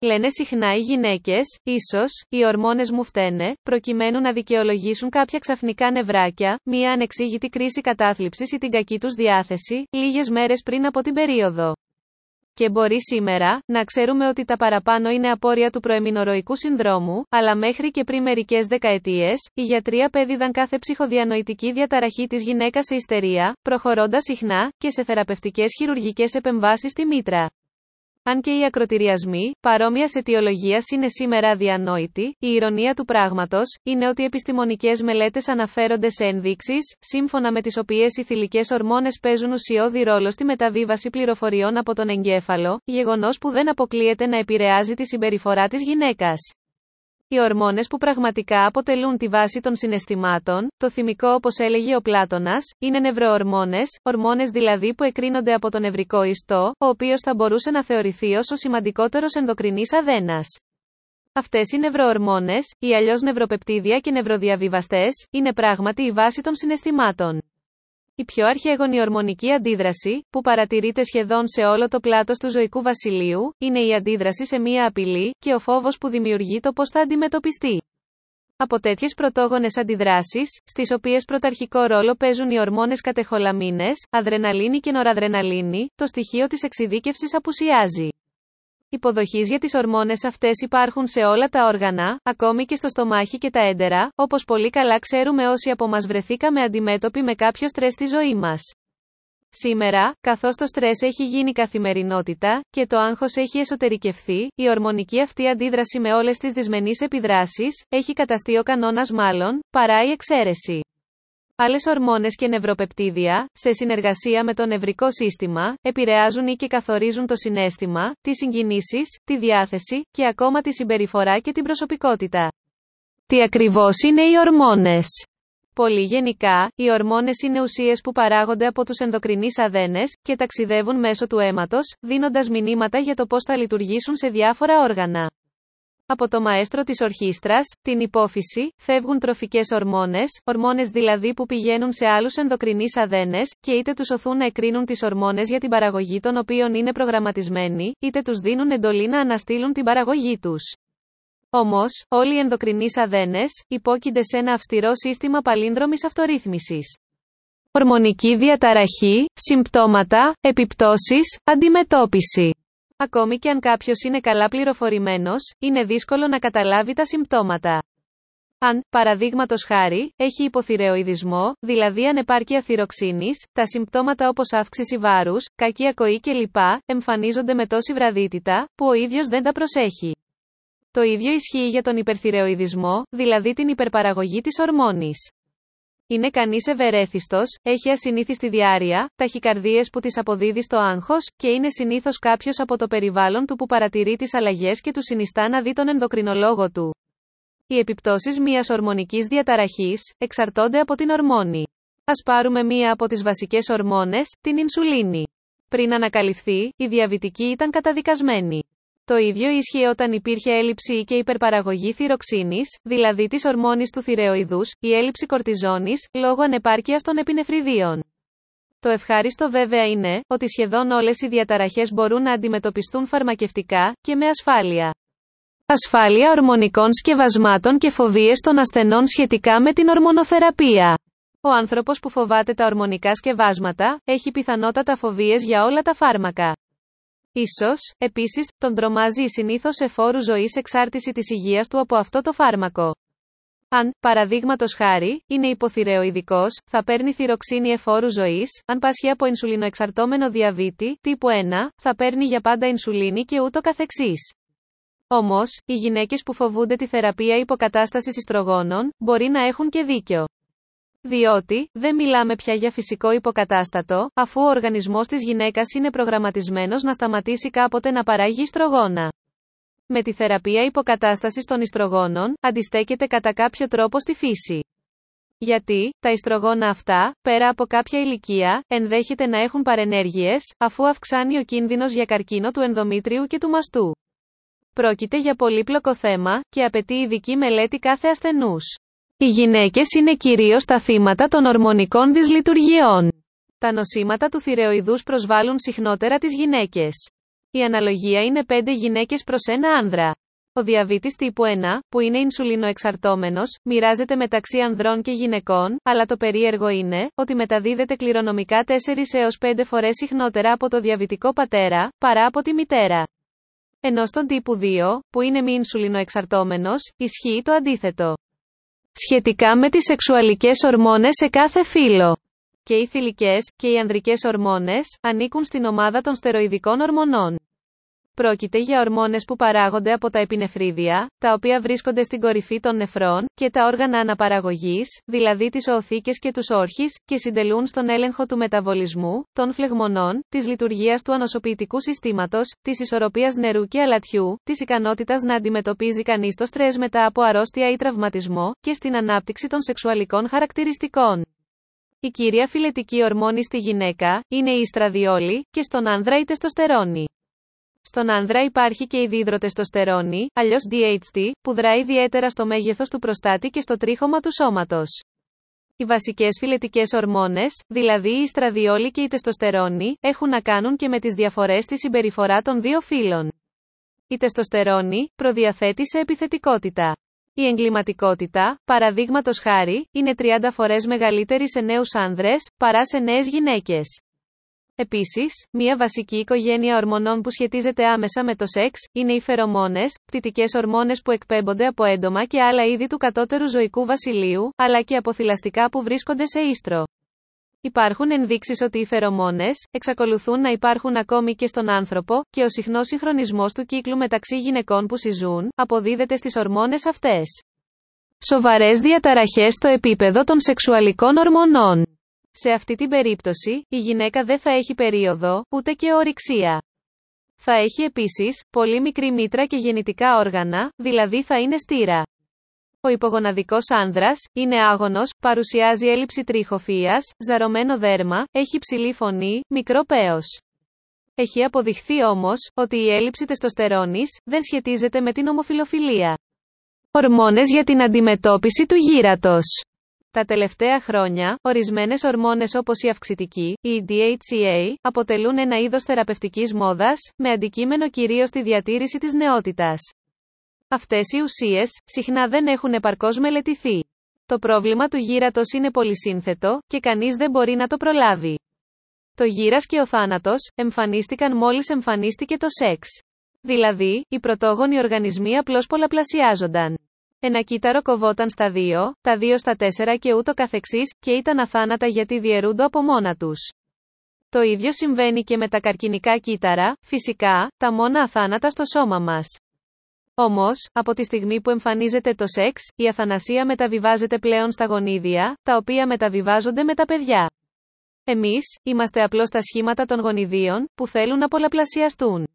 Λένε συχνά οι γυναίκες, ίσως, οι ορμόνες μου φταίνε, προκειμένου να δικαιολογήσουν κάποια ξαφνικά νευράκια, μία ανεξήγητη κρίση κατάθλιψης ή την κακή τους διάθεση, λίγες μέρες πριν από την περίοδο. Και μπορεί σήμερα, να ξέρουμε ότι τα παραπάνω είναι απόρρια του προεμινοροϊκού συνδρόμου, αλλά μέχρι και πριν μερικές δεκαετίες, οι γιατροί απέδιδαν κάθε ψυχοδιανοητική διαταραχή της γυναίκας σε ιστερία, προχωρώντας συχνά και σε θεραπευτικές χειρουργικές επεμβάσεις στη μήτρα. Αν και οι ακροτηριασμοί, παρόμοιας αιτιολογίας είναι σήμερα αδιανόητοι, η ηρωνία του πράγματος είναι ότι επιστημονικές μελέτες αναφέρονται σε ενδείξεις, σύμφωνα με τις οποίες οι θηλυκές ορμόνες παίζουν ουσιώδη ρόλο στη μεταβίβαση πληροφοριών από τον εγκέφαλο, γεγονός που δεν αποκλείεται να επηρεάζει τη συμπεριφορά της γυναίκας. Οι ορμόνες που πραγματικά αποτελούν τη βάση των συναισθημάτων, το θυμικό όπως έλεγε ο Πλάτωνας, είναι νευροορμόνες, ορμόνες δηλαδή που εκρίνονται από τον νευρικό ιστό, ο οποίος θα μπορούσε να θεωρηθεί ως ο σημαντικότερος ενδοκρινής αδένας. Αυτές οι νευροορμόνες, ή αλλιώς νευροπεπτίδια και νευροδιαβιβαστές, είναι πράγματι η βάση των συναισθημάτων. Η πιο αρχαίγονη ορμονική αντίδραση, που παρατηρείται σχεδόν σε όλο το πλάτος του ζωικού βασιλείου, είναι η αντίδραση σε μία απειλή και ο φόβος που δημιουργεί το πώς θα αντιμετωπιστεί. Από τέτοιες πρωτόγονες αντιδράσεις, στις οποίες πρωταρχικό ρόλο παίζουν οι ορμόνες κατεχολαμίνες, αδρεναλίνη και νοραδρεναλίνη, το στοιχείο της εξειδίκευσης απουσιάζει. Υποδοχής για τις ορμόνες αυτές υπάρχουν σε όλα τα όργανα, ακόμη και στο στομάχι και τα έντερα, όπως πολύ καλά ξέρουμε όσοι από μας βρεθήκαμε αντιμέτωποι με κάποιο στρες στη ζωή μας. Σήμερα, καθώς το στρες έχει γίνει καθημερινότητα και το άγχος έχει εσωτερικευθεί, η ορμονική αυτή αντίδραση με όλες τις δυσμενείς επιδράσεις, έχει καταστεί ο κανόνας μάλλον, παρά η εξαίρεση. Άλλες ορμόνες και νευροπεπτίδια, σε συνεργασία με το νευρικό σύστημα, επηρεάζουν ή και καθορίζουν το συνέστημα, τις συγκινήσεις, τη διάθεση και ακόμα τη συμπεριφορά και την προσωπικότητα. Τι ακριβώς είναι οι ορμόνες; Πολύ γενικά, οι ορμόνες είναι ουσίες που παράγονται από τους ενδοκρινείς αδένες και ταξιδεύουν μέσω του αίματος, δίνοντας μηνύματα για το πώς θα λειτουργήσουν σε διάφορα όργανα. Από το μαέστρο της ορχήστρας, την υπόφυση, φεύγουν τροφικές ορμόνες, ορμόνες δηλαδή που πηγαίνουν σε άλλους ενδοκρινείς αδένες, και είτε τους οθούν να εκρίνουν τις ορμόνες για την παραγωγή των οποίων είναι προγραμματισμένοι, είτε τους δίνουν εντολή να αναστείλουν την παραγωγή τους. Όμως, όλοι οι ενδοκρινείς αδένες, υπόκεινται σε ένα αυστηρό σύστημα παλίνδρομης αυτορύθμισης. Ορμονική διαταραχή, συμπτώματα, επιπτώσεις, αντιμετώπιση. Ακόμη και αν κάποιος είναι καλά πληροφορημένος, είναι δύσκολο να καταλάβει τα συμπτώματα. Αν, παραδείγματος χάρη, έχει υποθυρεοειδισμό, δηλαδή ανεπάρκεια θυροξίνης, τα συμπτώματα όπως αύξηση βάρους, κακή ακοή κλπ. εμφανίζονται με τόση βραδύτητα, που ο ίδιος δεν τα προσέχει. Το ίδιο ισχύει για τον υπερθυρεοειδισμό, δηλαδή την υπερπαραγωγή της ορμόνης. Είναι κανείς ευερέθιστος, έχει ασυνήθιστη διάρκεια, ταχυκαρδίες που τη αποδίδει στο άγχος, και είναι συνήθως κάποιος από το περιβάλλον του που παρατηρεί τις αλλαγές και του συνιστά να δει τον ενδοκρινολόγο του. Οι επιπτώσεις μιας ορμονικής διαταραχής εξαρτώνται από την ορμόνη. Α πάρουμε μία από τις βασικές ορμόνες, την ινσουλίνη. Πριν ανακαλυφθεί, η διαβητική ήταν καταδικασμένη. Το ίδιο ίσχυε όταν υπήρχε έλλειψη ή και υπερπαραγωγή θυροξίνης, δηλαδή της ορμόνης του θηρεοειδού, η έλλειψη κορτιζόνης, λόγω ανεπάρκειας των επινεφριδίων. Το ευχάριστο βέβαια είναι, ότι σχεδόν όλες οι διαταραχές μπορούν να αντιμετωπιστούν φαρμακευτικά, και με ασφάλεια. Ασφάλεια ορμονικών σκευασμάτων και φοβίες των ασθενών σχετικά με την ορμονοθεραπεία. Ο άνθρωπος που φοβάται τα ορμονικά σκευάσματα, έχει πιθανότατα φοβίες για όλα τα φάρμακα. Ίσως, επίσης, τον τρομάζει η συνήθω εφόρου ζωής εξάρτηση της υγείας του από αυτό το φάρμακο. Αν, παραδείγματος χάρη, είναι υποθυρεοειδικός, θα παίρνει θυροξίνη εφόρου ζωής, αν πάσχει από ινσουλινοεξαρτώμενο διαβήτη, τύπου 1, θα παίρνει για πάντα ινσουλίνη και ούτω καθεξής. Όμως, οι γυναίκες που φοβούνται τη θεραπεία υποκατάστασης ιστρογόνων, μπορεί να έχουν και δίκιο. Διότι, δεν μιλάμε πια για φυσικό υποκατάστατο, αφού ο οργανισμός της γυναίκας είναι προγραμματισμένος να σταματήσει κάποτε να παράγει ιστρογόνα. Με τη θεραπεία υποκατάστασης των ιστρογόνων, αντιστέκεται κατά κάποιο τρόπο στη φύση. Γιατί, τα ιστρογόνα αυτά, πέρα από κάποια ηλικία, ενδέχεται να έχουν παρενέργειες, αφού αυξάνει ο κίνδυνος για καρκίνο του ενδομήτριου και του μαστού. Πρόκειται για πολύπλοκο θέμα, και απαιτεί ειδική μελέτη κάθε ασθενούς. Οι γυναίκες είναι κυρίως τα θύματα των ορμονικών δυσλειτουργιών. Τα νοσήματα του θηρεοειδούς προσβάλλουν συχνότερα τις γυναίκες. Η αναλογία είναι 5 γυναίκες προς ένα άνδρα. Ο διαβήτης τύπου 1, που είναι ινσουλινοεξαρτώμενος, μοιράζεται μεταξύ ανδρών και γυναικών, αλλά το περίεργο είναι, ότι μεταδίδεται κληρονομικά 4 έως 5 φορές συχνότερα από το διαβητικό πατέρα, παρά από τη μητέρα. Ενώ στον τύπου 2, που είναι μη ινσουλινοεξαρτώμενος, ισχύει το αντίθετο. Σχετικά με τις σεξουαλικές ορμόνες σε κάθε φύλλο. Και οι θηλυκές, και οι ανδρικές ορμόνες, ανήκουν στην ομάδα των στεροειδικών ορμονών. Πρόκειται για ορμόνες που παράγονται από τα επινεφρίδια, τα οποία βρίσκονται στην κορυφή των νεφρών, και τα όργανα αναπαραγωγής, δηλαδή τις οθήκες και τους όρχεις, και συντελούν στον έλεγχο του μεταβολισμού, των φλεγμονών, της λειτουργίας του ανοσοποιητικού συστήματος, της ισορροπίας νερού και αλατιού, της ικανότητας να αντιμετωπίζει κανείς το στρες μετά από αρρώστια ή τραυματισμό, και στην ανάπτυξη των σεξουαλικών χαρακτηριστικών. Η κύρια φιλετική ορμόνη στη γυναίκα είναι η ιστραδιόλη και στον άνδρα η τεστοστερόνη. Στον άνδρα υπάρχει και η δίδροτεστοστερόνη, αλλιώς DHT, που δράει ιδιαίτερα στο μέγεθος του προστάτη και στο τρίχωμα του σώματος. Οι βασικές φιλετικές ορμόνες, δηλαδή η ιστραδιόλη και η τεστοστερόνη, έχουν να κάνουν και με τις διαφορές στη συμπεριφορά των δύο φύλων. Η τεστοστερόνη προδιαθέτει σε επιθετικότητα. Η εγκληματικότητα, παραδείγματος χάρη, είναι 30 φορές μεγαλύτερη σε νέους άνδρες, παρά σε νέες γυναίκες. Επίσης, μία βασική οικογένεια ορμονών που σχετίζεται άμεσα με το σεξ είναι οι φερομόνες, πτυτικές ορμόνες που εκπέμπονται από έντομα και άλλα είδη του κατώτερου ζωικού βασιλείου, αλλά και από θηλαστικά που βρίσκονται σε ίστρο. Υπάρχουν ενδείξεις ότι οι φερομόνες εξακολουθούν να υπάρχουν ακόμη και στον άνθρωπο, και ο συχνός συγχρονισμός του κύκλου μεταξύ γυναικών που συζούν, αποδίδεται στις ορμόνες αυτές. Σοβαρές διαταραχές στο επίπεδο των σεξουαλικών ορμονών. Σε αυτή την περίπτωση, η γυναίκα δεν θα έχει περίοδο, ούτε και ορυξία. Θα έχει επίσης, πολύ μικρή μήτρα και γεννητικά όργανα, δηλαδή θα είναι στήρα. Ο υπογοναδικός άνδρας, είναι άγονος, παρουσιάζει έλλειψη τριχοφίας, ζαρωμένο δέρμα, έχει ψηλή φωνή, μικρό πέος. Έχει αποδειχθεί όμως, ότι η έλλειψη τεστοστερόνης, δεν σχετίζεται με την ομοφιλοφιλία. Ορμόνες για την αντιμετώπιση του γύρατος. Τα τελευταία χρόνια, ορισμένες ορμόνες όπως η αυξητική, η DHEA, αποτελούν ένα είδος θεραπευτικής μόδας, με αντικείμενο κυρίως τη διατήρηση της νεότητας. Αυτές οι ουσίες, συχνά δεν έχουν επαρκώς μελετηθεί. Το πρόβλημα του γύρατος είναι πολυσύνθετο, και κανείς δεν μπορεί να το προλάβει. Το γύρας και ο θάνατος, εμφανίστηκαν μόλις εμφανίστηκε το σεξ. Δηλαδή, οι πρωτόγονοι οργανισμοί απλώς πολλαπλασιάζονταν. Ένα κύτταρο κοβόταν στα δύο, τα δύο στα τέσσερα και ούτω καθεξής, και ήταν αθάνατα γιατί διαιρούνται από μόνα τους. Το ίδιο συμβαίνει και με τα καρκινικά κύτταρα, φυσικά, τα μόνα αθάνατα στο σώμα μας. Όμως, από τη στιγμή που εμφανίζεται το σεξ, η αθανασία μεταβιβάζεται πλέον στα γονίδια, τα οποία μεταβιβάζονται με τα παιδιά. Εμείς, είμαστε απλώς τα σχήματα των γονιδίων, που θέλουν να πολλαπλασιαστούν.